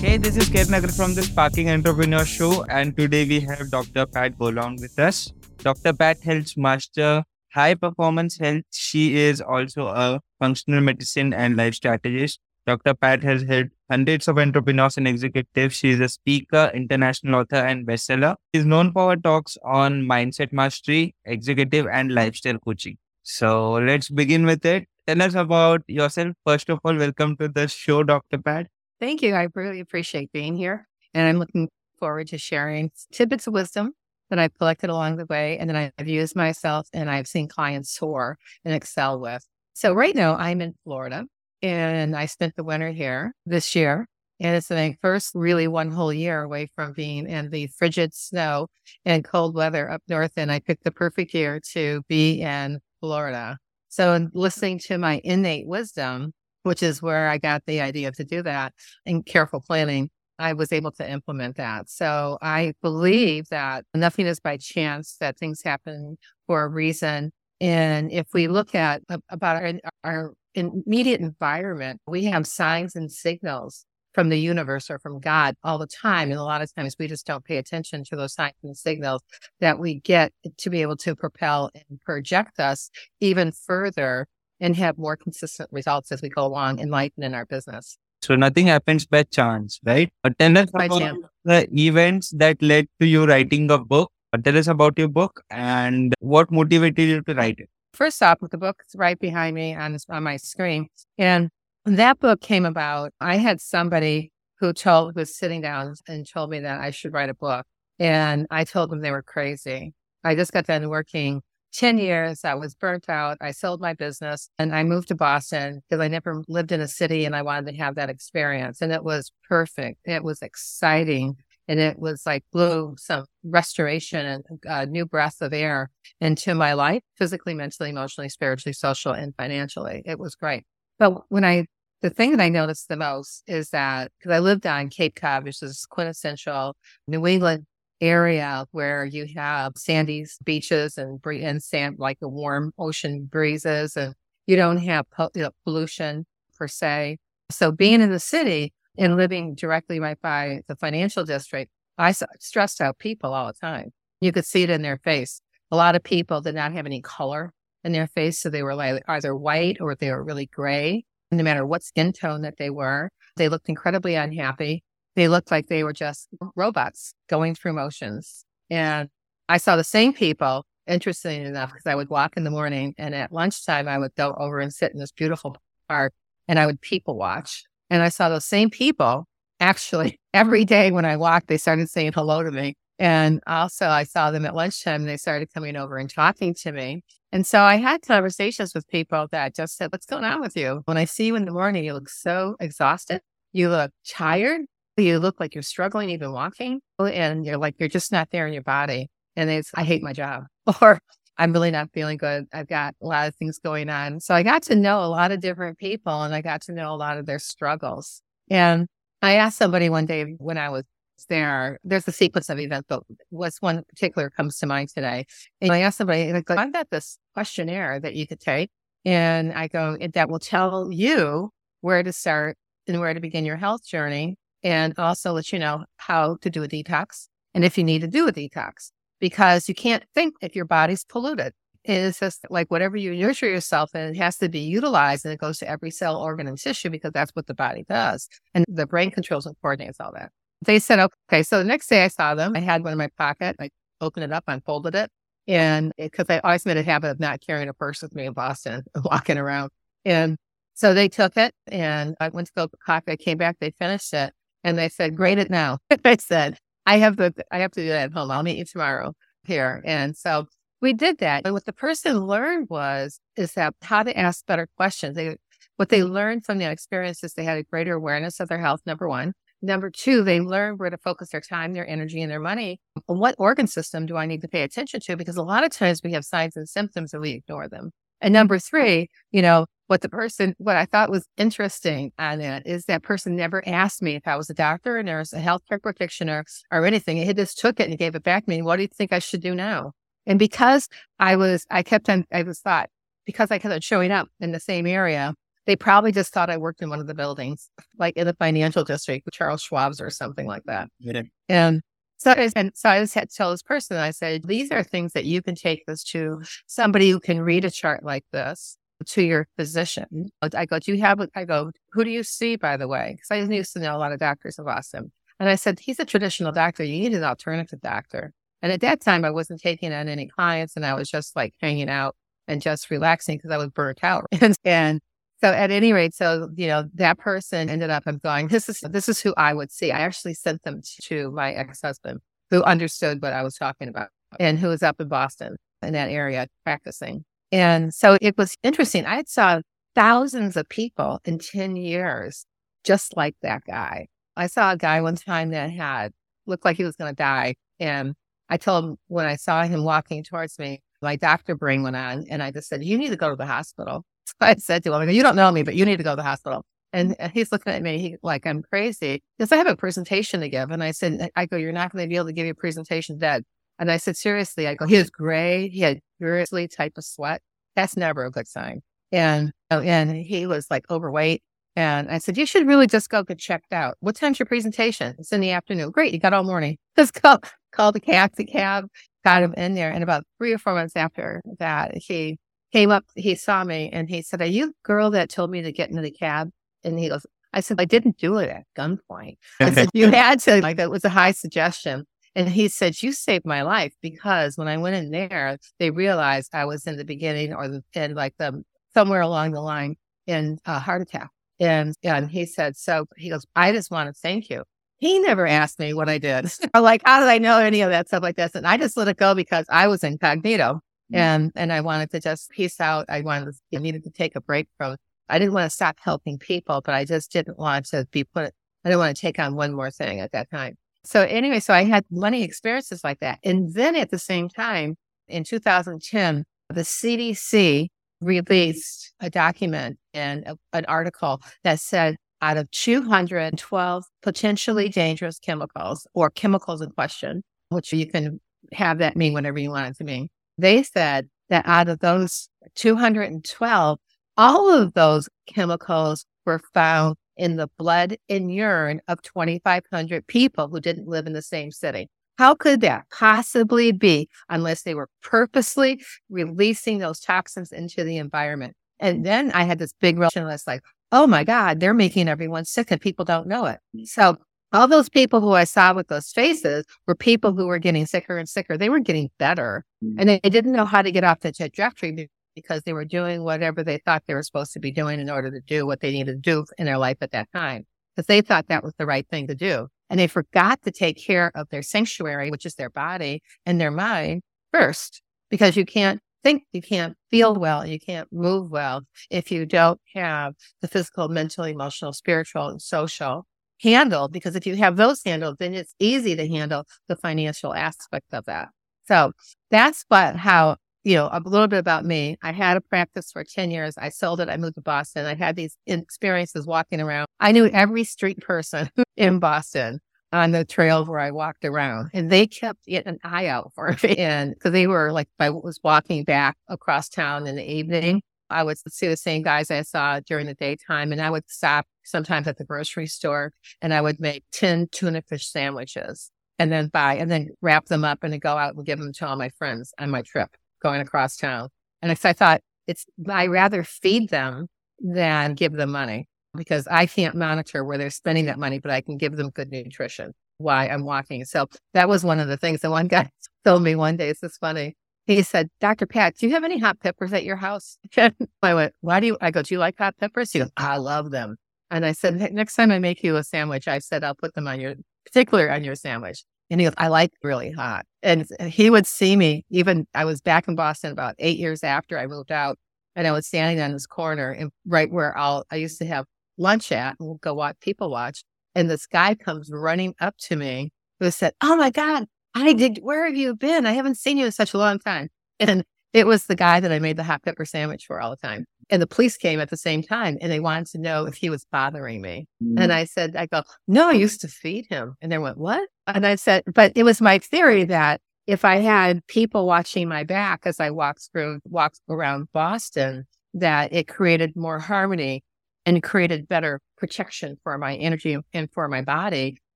Hey, this is Nagar from the Sparking Entrepreneur Show, and today we have Dr. Pat Boulogne with us. Dr. Pat helps master high performance health. She is also a functional medicine and life strategist. Dr. Pat has helped hundreds of entrepreneurs and executives. She is a speaker, international author, and bestseller. She is known for her talks on mindset mastery, executive, and lifestyle coaching. So let's begin with it. Tell us about yourself. First of all, welcome to the show, Dr. Pat. Thank you. I really appreciate being here. And I'm looking forward to sharing tidbits of wisdom that I've collected along the way and that I've used myself and I've seen clients soar and excel with. So right now I'm in Florida and I spent the winter here this year. And it's my first really one whole year away from being in the frigid snow and cold weather up north. And I picked the perfect year to be in Florida. So listening to my innate wisdom, which is where I got the idea to do that and careful planning, I was able to implement that. So I believe that nothing is by chance, that things happen for a reason. And if we look at about our, our immediate environment, we have signs and signals from the universe or from God all the time. And a lot of times we just don't pay attention to those signs and signals that we get to be able to propel and project us even further and have more consistent results as we go along in life and in our business. So nothing happens by chance, right? But tell us about chance. the events that led to you writing a book. Tell us about your book and what motivated you to write it. First off, the book is right behind me on, on my screen. And that book came about. I had somebody who told was sitting down and told me that I should write a book. And I told them they were crazy. I just got done working 10 years. I was burnt out. I sold my business and I moved to Boston because I never lived in a city and I wanted to have that experience. And it was perfect. It was exciting. And it was like blew some restoration and a new breath of air into my life, physically, mentally, emotionally, spiritually, social, and financially. It was great. But when I the thing that I noticed the most is that because I lived on Cape Cod, which is quintessential New England area where you have sandy beaches and and sand like the warm ocean breezes, and you don't have you know, pollution per se. So being in the city and living directly right by the financial district, I saw stressed out people all the time. You could see it in their face. A lot of people did not have any color in their face, so they were like either white or they were really gray no matter what skin tone that they were. They looked incredibly unhappy. They looked like they were just robots going through motions. And I saw the same people, interestingly enough, because I would walk in the morning and at lunchtime, I would go over and sit in this beautiful park and I would people watch. And I saw those same people actually every day when I walked, they started saying hello to me. And also, I saw them at lunchtime they started coming over and talking to me. And so I had conversations with people that just said, What's going on with you? When I see you in the morning, you look so exhausted. You look tired. You look like you're struggling even walking. Oh, and you're like, you're just not there in your body. And it's, I hate my job. Or I'm really not feeling good. I've got a lot of things going on. So I got to know a lot of different people and I got to know a lot of their struggles. And I asked somebody one day when I was there. There's a sequence of events, but what's one particular comes to mind today. And I asked somebody, like, I've got this questionnaire that you could take. And I go, that will tell you where to start and where to begin your health journey. And also let you know how to do a detox and if you need to do a detox, because you can't think if your body's polluted. It's just like whatever you nurture yourself in, it has to be utilized and it goes to every cell, organ, and tissue because that's what the body does. And the brain controls and coordinates all that. They said, okay. So the next day I saw them, I had one in my pocket. I opened it up, unfolded it. And because I always made a habit of not carrying a purse with me in Boston, walking around. And so they took it and I went to go coffee. I came back, they finished it and they said, grade it now. I said, I have the, I have to do that at home. I'll meet you tomorrow here. And so we did that. And what the person learned was, is that how to ask better questions. They, what they learned from that experience is they had a greater awareness of their health, number one. Number two, they learned where to focus their time, their energy, and their money. What organ system do I need to pay attention to? Because a lot of times we have signs and symptoms and we ignore them. And number three, you know, what the person, what I thought was interesting on it is that person never asked me if I was a doctor, a nurse, a healthcare practitioner, or anything. He just took it and gave it back to me. What do you think I should do now? And because I was, I kept on, I was thought, because I kept on showing up in the same area, They probably just thought I worked in one of the buildings, like in the financial district, Charles Schwab's or something like that. Yeah. And so, and so I just had to tell this person, I said, these are things that you can take this to somebody who can read a chart like this to your physician. I go, do you have, I go, who do you see, by the way? Because I used to know a lot of doctors in Boston. And I said, he's a traditional doctor. You need an alternative doctor. And at that time, I wasn't taking on any clients and I was just like hanging out and just relaxing because I was burnt out. and, and so at any rate, so, you know, that person ended up, I'm going, this is, this is who I would see. I actually sent them to my ex-husband who understood what I was talking about and who was up in Boston in that area practicing. And so it was interesting. I saw thousands of people in 10 years, just like that guy. I saw a guy one time that had looked like he was going to die. And I told him when I saw him walking towards me, my doctor brain went on and I just said, you need to go to the hospital. I said to him, you don't know me, but you need to go to the hospital. And uh, he's looking at me he, like I'm crazy because I have a presentation to give. And I said, I go, you're not going to be able to give your presentation dead. And I said, seriously, I go, he was gray. He had grizzly type of sweat. That's never a good sign. And, oh, and he was like overweight. And I said, you should really just go get checked out. What time's your presentation? It's in the afternoon. Great. You got all morning. Just go call the taxi cab, got him in there. And about three or four months after that, he came up, he saw me and he said, are you the girl that told me to get into the cab? And he goes, I said, I didn't do it at gunpoint. I said, you had to, like, that was a high suggestion. And he said, You saved my life because when I went in there, they realized I was in the beginning or the end, like the somewhere along the line in a heart attack. And, and he said, So he goes, I just want to thank you. He never asked me what I did. or like, how did I know any of that stuff like this? And I just let it go because I was incognito. Mm-hmm. And and I wanted to just peace out. I wanted to, I needed to take a break from I didn't want to stop helping people, but I just didn't want to be put I didn't want to take on one more thing at that time. So anyway, so I had many experiences like that. And then at the same time, in 2010, the CDC released a document and a, an article that said out of 212 potentially dangerous chemicals or chemicals in question, which you can have that mean whatever you want it to mean. They said that out of those 212, all of those chemicals were found in the blood and urine of 2,500 people who didn't live in the same city. How could that possibly be unless they were purposely releasing those toxins into the environment? And then I had this big realization like, oh my God, they're making everyone sick and people don't know it. So all those people who I saw with those faces were people who were getting sicker and sicker. They weren't getting better mm. and they didn't know how to get off the trajectory because they were doing whatever they thought they were supposed to be doing in order to do what they needed to do in their life at that time. Because they thought that was the right thing to do. And they forgot to take care of their sanctuary, which is their body and their mind first, because you can't think, you can't feel well, you can't move well if you don't have the physical, mental, emotional, spiritual, and social handled. Because if you have those handled, then it's easy to handle the financial aspect of that. So that's what how you know, a little bit about me. I had a practice for 10 years. I sold it. I moved to Boston. I had these experiences walking around. I knew every street person in Boston on the trails where I walked around and they kept an eye out for me. And because they were like, I was walking back across town in the evening, I would see the same guys I saw during the daytime and I would stop sometimes at the grocery store and I would make 10 tuna fish sandwiches and then buy and then wrap them up and go out and give them to all my friends on my trip going across town. And I thought it's, I rather feed them than give them money because I can't monitor where they're spending that money, but I can give them good nutrition while I'm walking. So that was one of the things that one guy told me one day. It's just funny. He said, Dr. Pat, do you have any hot peppers at your house? I went, why do you, I go, do you like hot peppers? He goes, I love them. And I said, next time I make you a sandwich, I said, I'll put them on your, particular on your sandwich. And he goes, I like really hot. And he would see me, even I was back in Boston about eight years after I moved out. And I was standing on this corner and right where I'll, I used to have lunch at and we'll go watch people watch. And this guy comes running up to me who said, Oh my God, I did, where have you been? I haven't seen you in such a long time. And it was the guy that I made the hot pepper sandwich for all the time. And the police came at the same time and they wanted to know if he was bothering me. Mm-hmm. And I said, I go, no, I used to feed him. And they went, what? And I said, but it was my theory that if I had people watching my back as I walked through, walked around Boston, that it created more harmony and created better protection for my energy and for my body.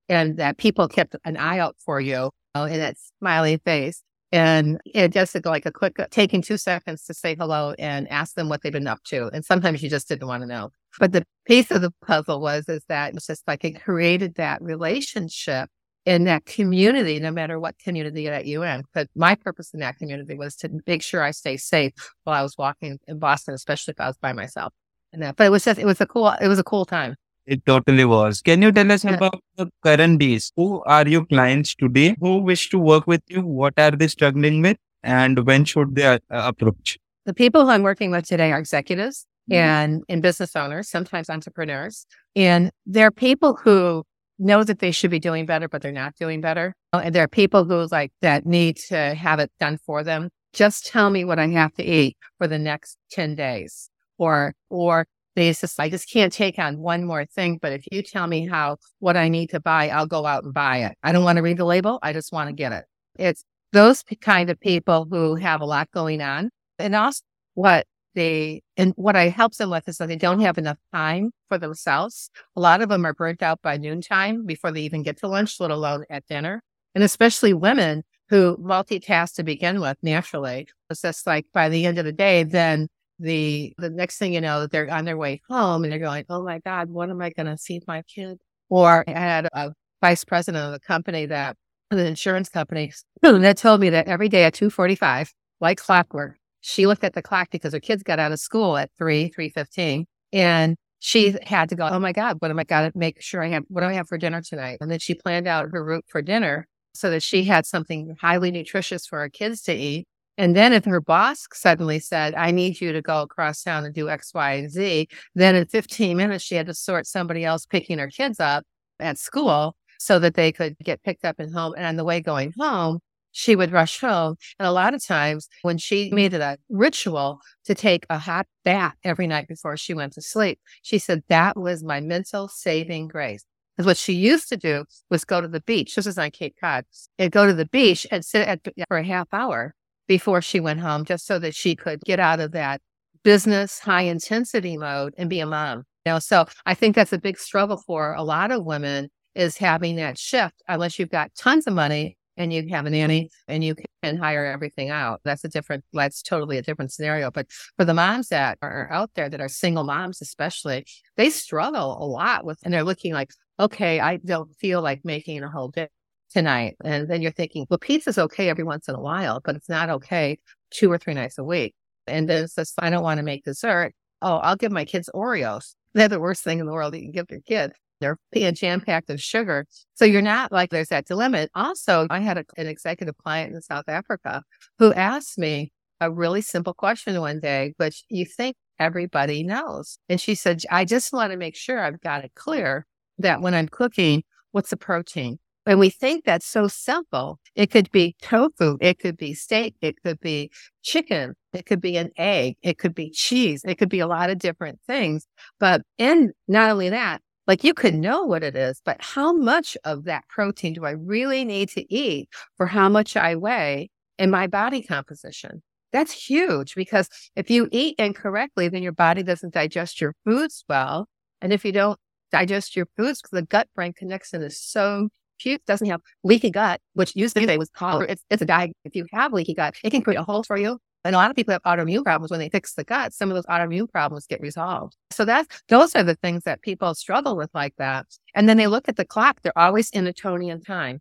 And that people kept an eye out for you know, in that smiley face. And it just like a quick uh, taking two seconds to say hello and ask them what they've been up to. And sometimes you just didn't want to know. But the piece of the puzzle was is that it's just like it created that relationship in that community, no matter what community that you in. But my purpose in that community was to make sure I stay safe while I was walking in Boston, especially if I was by myself. And that, but it was just, it was a cool, it was a cool time. It totally was. Can you tell us yeah. about the current days? Who are your clients today? Who wish to work with you? What are they struggling with? And when should they uh, approach? The people who I'm working with today are executives mm-hmm. and, and business owners, sometimes entrepreneurs. And they're people who know that they should be doing better, but they're not doing better. And there are people who like that need to have it done for them. Just tell me what I have to eat for the next 10 days or, or they just, I just can't take on one more thing. But if you tell me how, what I need to buy, I'll go out and buy it. I don't want to read the label. I just want to get it. It's those kind of people who have a lot going on. And also what they and what I help them with is that they don't have enough time for themselves. A lot of them are burnt out by noontime before they even get to lunch, let alone at dinner. And especially women who multitask to begin with naturally. It's just like by the end of the day, then the the next thing you know, they're on their way home and they're going, Oh my God, what am I gonna feed my kid? Or I had a vice president of the company that the insurance company that told me that every day at 245, like clockwork, she looked at the clock because her kids got out of school at three, three fifteen, and she had to go. Oh my God, what am I got to make sure I have? What do I have for dinner tonight? And then she planned out her route for dinner so that she had something highly nutritious for her kids to eat. And then if her boss suddenly said, I need you to go across town and do X, Y, and Z, then in 15 minutes, she had to sort somebody else picking her kids up at school so that they could get picked up and home. And on the way going home, she would rush home. And a lot of times when she made it a ritual to take a hot bath every night before she went to sleep, she said that was my mental saving grace. Because what she used to do was go to the beach. This is on Cape Cod. And go to the beach and sit at, for a half hour before she went home, just so that she could get out of that business high intensity mode and be a mom. You know, so I think that's a big struggle for a lot of women is having that shift. Unless you've got tons of money and you have a nanny and you can hire everything out. That's a different, that's totally a different scenario. But for the moms that are out there that are single moms, especially, they struggle a lot with, and they're looking like, okay, I don't feel like making a whole day tonight. And then you're thinking, well, pizza's okay every once in a while, but it's not okay two or three nights a week. And then it's just, I don't want to make dessert. Oh, I'll give my kids Oreos. They're the worst thing in the world you can give your kid. They're being jam packed of sugar. So you're not like there's that dilemma. Also, I had a, an executive client in South Africa who asked me a really simple question one day, which you think everybody knows. And she said, I just want to make sure I've got it clear that when I'm cooking, what's the protein? And we think that's so simple. It could be tofu, it could be steak, it could be chicken, it could be an egg, it could be cheese, it could be a lot of different things. But and not only that, like you could know what it is, but how much of that protein do I really need to eat for how much I weigh in my body composition? That's huge because if you eat incorrectly, then your body doesn't digest your foods well. And if you don't digest your foods, because the gut brain connection is so cute, doesn't have leaky gut, which used to be was called, it's, it's a diet. If you have leaky gut, it can create a hole for you and a lot of people have autoimmune problems when they fix the gut. Some of those autoimmune problems get resolved. So that's those are the things that people struggle with like that. And then they look at the clock. They're always in Newtonian time.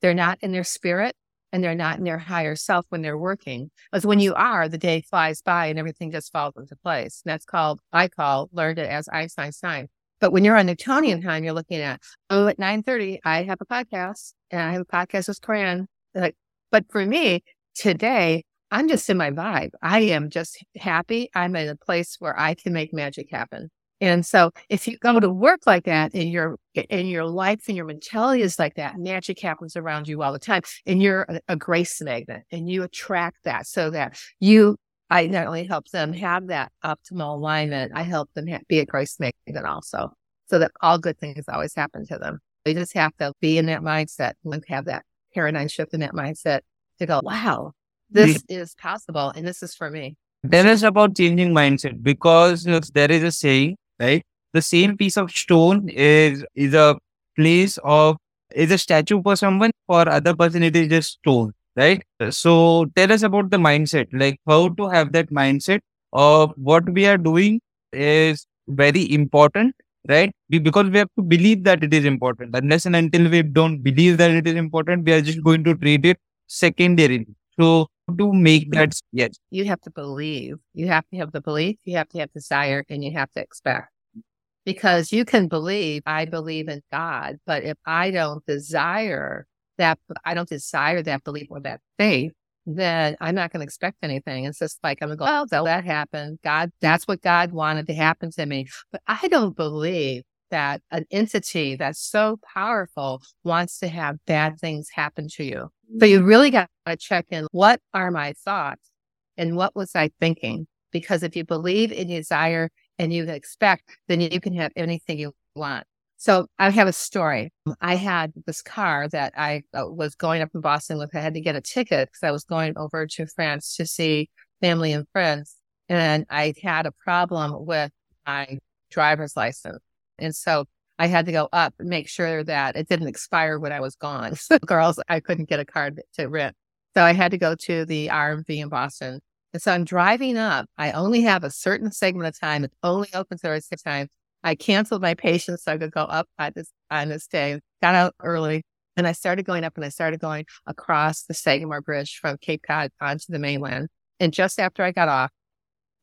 They're not in their spirit and they're not in their higher self when they're working. Because when you are, the day flies by and everything just falls into place. And that's called, I call, learned it as Einstein's time. But when you're on Newtonian time, you're looking at, oh, at 9.30, I have a podcast and I have a podcast with Corinne. Like, but for me, today, I'm just in my vibe. I am just happy. I'm in a place where I can make magic happen. And so if you go to work like that and your in your life and your mentality is like that, magic happens around you all the time. And you're a, a grace magnet and you attract that so that you I not only help them have that optimal alignment, I help them ha- be a grace magnet also. So that all good things always happen to them. They just have to be in that mindset and have that paradigm shift in that mindset to go, wow, this is possible and this is for me. Then it's about changing mindset because there is a saying, right? the same piece of stone is is a place of is a statue for someone for other person it is just stone right? So tell us about the mindset like how to have that mindset of what we are doing is very important right? We, because we have to believe that it is important. Unless and until we don't believe that it is important we are just going to treat it secondarily so to make that yes. You have to believe. You have to have the belief you have to have desire and you have to expect. Because you can believe i believe in god but if i don't desire that i don't desire that belief or that faith then i'm not going to expect anything. It's just like i'm going to go oh so that happened. God that's what god wanted to happen to me. But i don't believe that an entity that's so powerful wants to have bad things happen to you. So you mm. really got to check in what are my thoughts and what was I thinking? Because if you believe in desire and you expect, then you can have anything you want. So I have a story. I had this car that I uh, was going up in Boston with. I had to get a ticket because I was going over to France to see family and friends. And I had a problem with my driver's license. And so I had to go up and make sure that it didn't expire when I was gone. So girls, I couldn't get a card to rent. So I had to go to the RMV in Boston. And so I'm driving up. I only have a certain segment of time. It's only open Thursday time. I canceled my patients so I could go up at this on this day. Got out early and I started going up and I started going across the Sagamore Bridge from Cape Cod onto the mainland. And just after I got off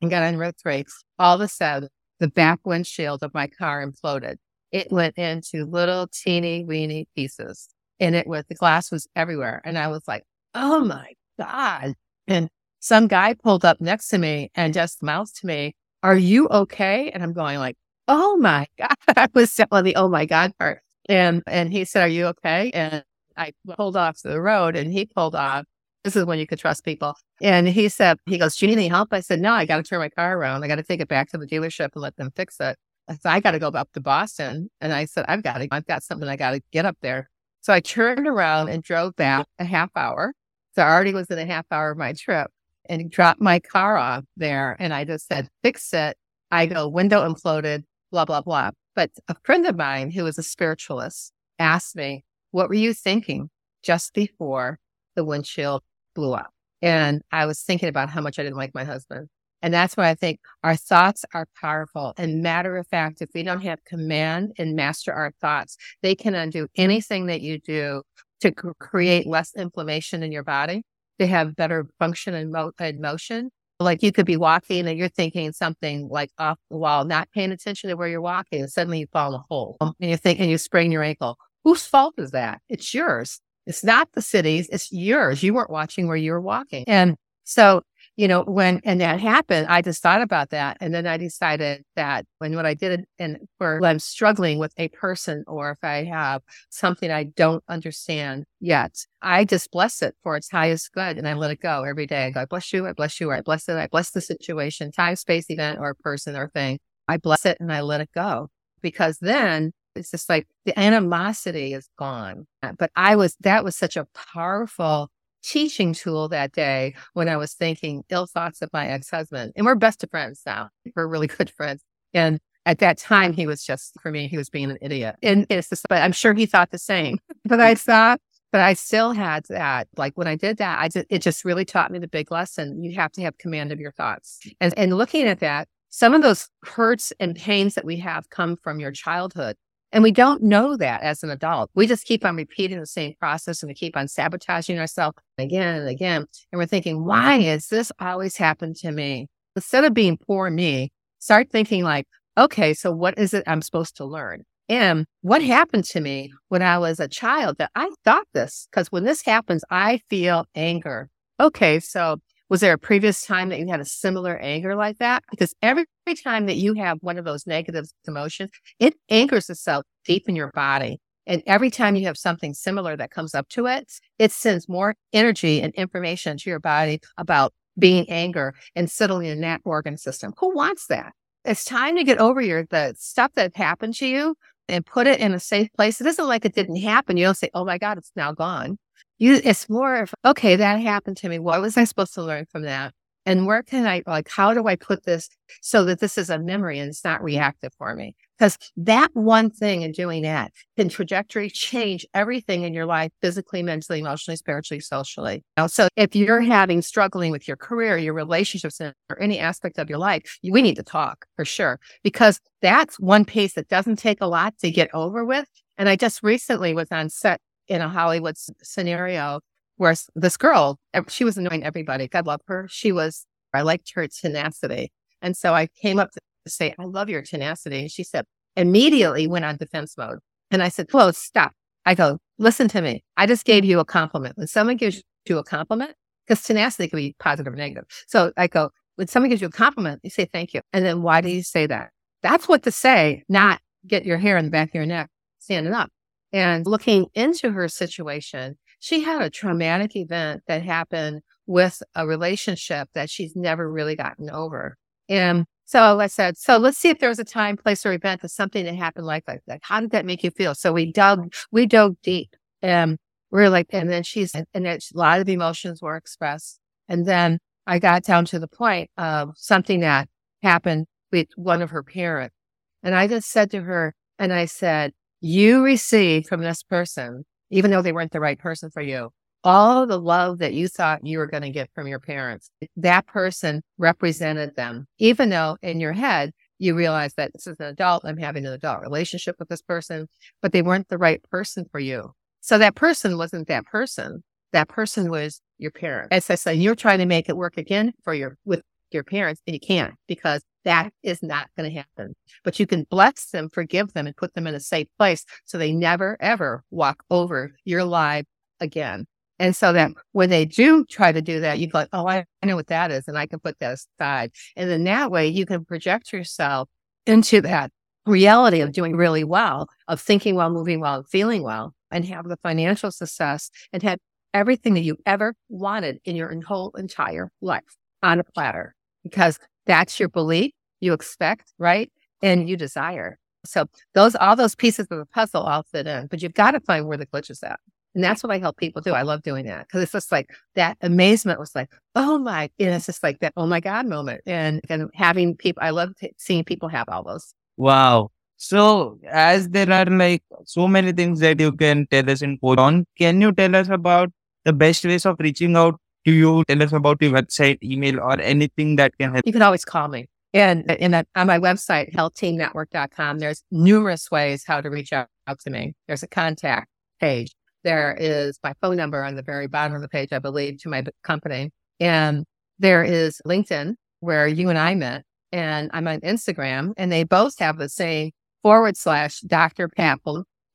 and got on Route three, all of a sudden the back windshield of my car imploded it went into little teeny weeny pieces and it was the glass was everywhere. And I was like, oh my God. And some guy pulled up next to me and just mouthed to me, Are you okay? And I'm going like, Oh my God. I was still on the oh my God part. And and he said, Are you okay? And I pulled off the road and he pulled off. This is when you could trust people. And he said, he goes, Do you need any help? I said, No, I got to turn my car around. I got to take it back to the dealership and let them fix it. I got to go up to Boston. And I said, I've got to, I've got something I got to get up there. So I turned around and drove back a half hour. So I already was in a half hour of my trip and dropped my car off there. And I just said, fix it. I go, window imploded, blah, blah, blah. But a friend of mine who is a spiritualist asked me, what were you thinking just before the windshield blew up? And I was thinking about how much I didn't like my husband. And that's why I think our thoughts are powerful. And matter of fact, if we don't have command and master our thoughts, they can undo anything that you do to create less inflammation in your body, to have better function and, and motion. Like you could be walking and you're thinking something like off the wall, not paying attention to where you're walking, and suddenly you fall in a hole um, and you think and you sprain your ankle. Whose fault is that? It's yours. It's not the city's, it's yours. You weren't watching where you were walking. And so you know, when, and that happened, I just thought about that. And then I decided that when what I did, and where I'm struggling with a person or if I have something I don't understand yet, I just bless it for its highest good and I let it go every day. I go, I bless you, I bless you, or I bless it, I bless the situation, time, space, event, or person or thing. I bless it and I let it go because then it's just like the animosity is gone. But I was, that was such a powerful teaching tool that day when I was thinking ill thoughts of my ex husband. And we're best of friends now. We're really good friends. And at that time, he was just, for me, he was being an idiot. And it's just, but I'm sure he thought the same. but I thought, but I still had that. Like when I did that, I just, it just really taught me the big lesson. You have to have command of your thoughts. And, and looking at that, some of those hurts and pains that we have come from your childhood. And we don't know that as an adult. We just keep on repeating the same process and we keep on sabotaging ourselves again and again. And we're thinking, why is this always happened to me? Instead of being poor me, start thinking like, okay, so what is it I'm supposed to learn? And what happened to me when I was a child that I thought this? Because when this happens, I feel anger. Okay, so was there a previous time that you had a similar anger like that? Because every, every time that you have one of those negative emotions, it anchors itself deep in your body. And every time you have something similar that comes up to it, it sends more energy and information to your body about being anger and settling in that organ system. Who wants that? It's time to get over your the stuff that happened to you and put it in a safe place. It isn't like it didn't happen. You don't say, "Oh my God, it's now gone." You it's more of okay that happened to me what was i supposed to learn from that and where can i like how do i put this so that this is a memory and it's not reactive for me Because that one thing and doing that can trajectory change everything in your life, physically, mentally, emotionally, spiritually, socially. So if you're having struggling with your career, your relationships, or any aspect of your life, we need to talk for sure, because that's one piece that doesn't take a lot to get over with. And I just recently was on set in a Hollywood scenario where this girl, she was annoying everybody. God love her. She was, I liked her tenacity. And so I came up to say, I love your tenacity. And she said, immediately went on defense mode. And I said, Whoa, stop. I go, listen to me. I just gave you a compliment. When someone gives you a compliment, because tenacity can be positive or negative. So I go, when someone gives you a compliment, you say thank you. And then why do you say that? That's what to say, not get your hair in the back of your neck standing up. And looking into her situation, she had a traumatic event that happened with a relationship that she's never really gotten over. And so I said, so let's see if there was a time, place, or event of something that happened like, like that. How did that make you feel? So we dug, we dug deep and we are like, and then she's, and it's a lot of emotions were expressed. And then I got down to the point of something that happened with one of her parents. And I just said to her, and I said, you received from this person, even though they weren't the right person for you, all the love that you thought you were going to get from your parents. That person represented them, even though in your head, you realize that this is an adult, I'm having an adult relationship with this person, but they weren't the right person for you. So that person wasn't that person. That person was your parent. As I said, you're trying to make it work again for your, with your parents and you can't because that is not going to happen. But you can bless them, forgive them and put them in a safe place so they never ever walk over your life again. And so that when they do try to do that, you go, oh, I, know what that is. And I can put that aside. And then that way you can project yourself into that reality of doing really well, of thinking well, moving well, and feeling well, and have the financial success and have everything that you ever wanted in your whole entire life on a platter because that's your belief, you expect, right? And you desire. So those, all those pieces of the puzzle all fit in, but you've got to find where the glitch is at. And that's what I help people do. I love doing that because it's just like that amazement was like, oh my, and it's just like that, oh my God moment. And, and having people, I love t- seeing people have all those. Wow. So as there are like so many things that you can tell us in on, can you tell us about the best ways of reaching out to you? Tell us about your website, email, or anything that can help. You can always call me. And in that on my website, healthteamnetwork.com, there's numerous ways how to reach out, out to me. There's a contact page. There is my phone number on the very bottom of the page, I believe, to my company. And there is LinkedIn where you and I met and I'm on Instagram and they both have the same forward slash Dr. Pat.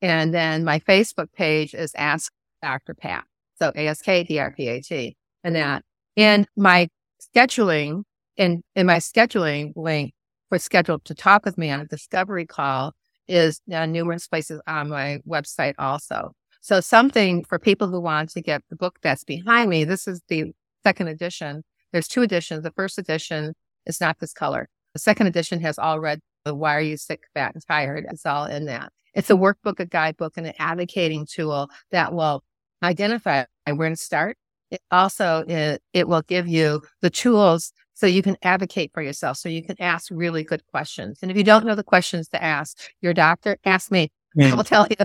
And then my Facebook page is Ask Dr. Pat. So ASK DRPAT and that. And my scheduling and in my scheduling link for scheduled to talk with me on a discovery call is uh, numerous places on my website also. So something for people who want to get the book that's behind me. This is the second edition. There's two editions. The first edition is not this color. The second edition has all red. The Why are you sick, fat, and tired? It's all in that. It's a workbook, a guidebook, and an advocating tool that will identify where to start. It also it, it will give you the tools so you can advocate for yourself. So you can ask really good questions. And if you don't know the questions to ask your doctor, ask me. I mm. will tell you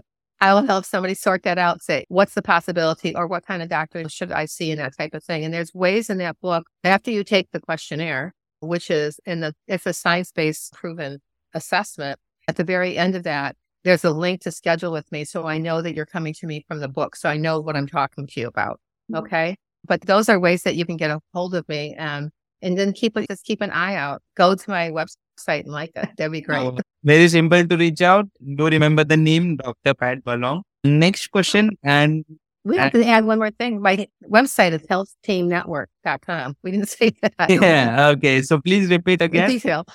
I will help somebody sort that out, say, what's the possibility or what kind of doctor should I see in that type of thing? And there's ways in that book after you take the questionnaire, which is in the, it's a science based proven assessment. At the very end of that, there's a link to schedule with me. So I know that you're coming to me from the book. So I know what I'm talking to you about. Okay. But those are ways that you can get a hold of me. Um, and then keep just keep an eye out. Go to my website and like it. That'd be great. Oh, very simple to reach out. Do remember the name, Dr. Pat Boulogne. Next question. And we have to add one more thing. My website is healthteamnetwork.com. We didn't say that. Yeah. Okay. So please repeat again. detail.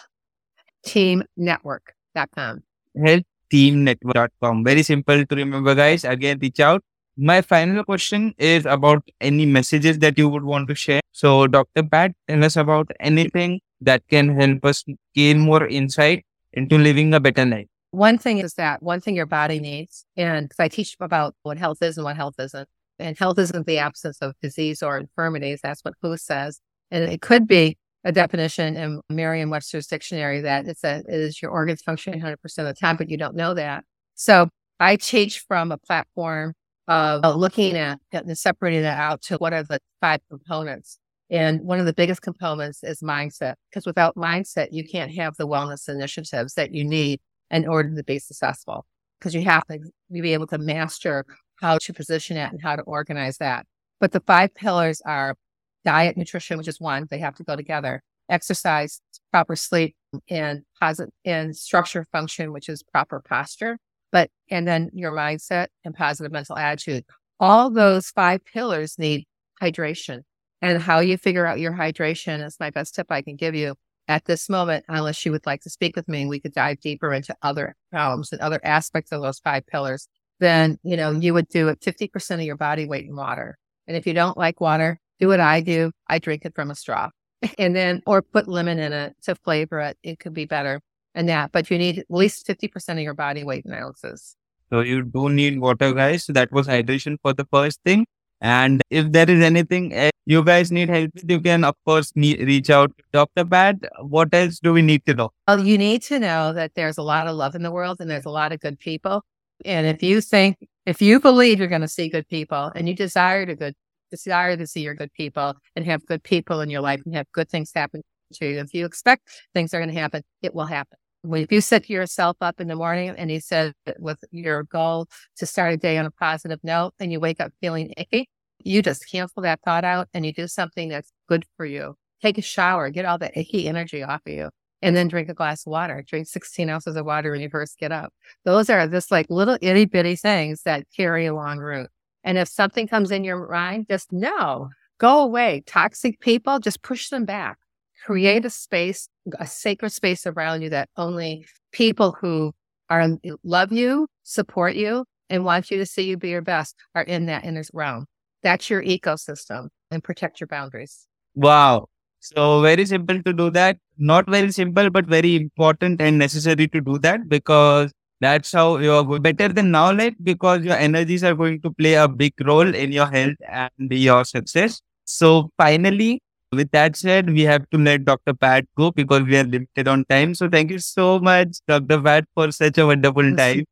Teamnetwork.com. Healthteamnetwork.com. Very simple to remember, guys. Again, reach out. My final question is about any messages that you would want to share. So, Dr. Pat, tell us about anything that can help us gain more insight into living a better life. One thing is that one thing your body needs, and I teach about what health is and what health isn't. And health isn't the absence of disease or infirmities. That's what WHO says. And it could be a definition in Merriam-Webster's dictionary that it's a, it is your organs functioning 100% of the time, but you don't know that. So I teach from a platform of oh, looking at and separating it out to what are the five components. And one of the biggest components is mindset, because without mindset, you can't have the wellness initiatives that you need in order to be successful. Because you have to be able to master how to position it and how to organize that. But the five pillars are diet, nutrition, which is one, they have to go together, exercise, proper sleep, and positive and structure function, which is proper posture. But and then your mindset and positive mental attitude. All those five pillars need hydration. And how you figure out your hydration is my best tip I can give you at this moment, unless you would like to speak with me, we could dive deeper into other realms and other aspects of those five pillars. Then, you know, you would do it 50% of your body weight in water. And if you don't like water, do what I do. I drink it from a straw and then, or put lemon in it to flavor it. It could be better than that, but you need at least 50% of your body weight in ounces. So you do need water, guys. So that was hydration for the first thing. And if there is anything eh, you guys need help with, you can, of course, need, reach out to Dr. Pat. What else do we need to know? Well, you need to know that there's a lot of love in the world and there's a lot of good people. And if you think, if you believe you're going to see good people and you desire to good desire to see your good people and have good people in your life and have good things happen to you. If you expect things are going to happen, it will happen. If you set yourself up in the morning and you said with your goal to start a day on a positive note and you wake up feeling icky, you just cancel that thought out and you do something that's good for you. Take a shower, get all that icky energy off of you and then drink a glass of water. Drink 16 ounces of water when you first get up. Those are just like little itty bitty things that carry a long route. And if something comes in your mind, just no, go away. Toxic people, just push them back. Create a space, a sacred space around you that only people who are love you, support you, and want you to see you be your best are in that inner realm. That's your ecosystem and protect your boundaries. Wow. So very simple to do that. Not very simple, but very important and necessary to do that because that's how you're better than now, like because your energies are going to play a big role in your health and your success. So finally, with that said, we have to let Dr. Pat go because we are limited on time. So thank you so much, Dr. Pat, for such a wonderful time.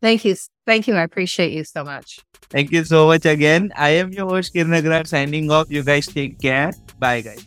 Thank you. Thank you. I appreciate you so much. Thank you so much again. I am your host, Kiran Agrawal, signing off. You guys take care. Bye, guys.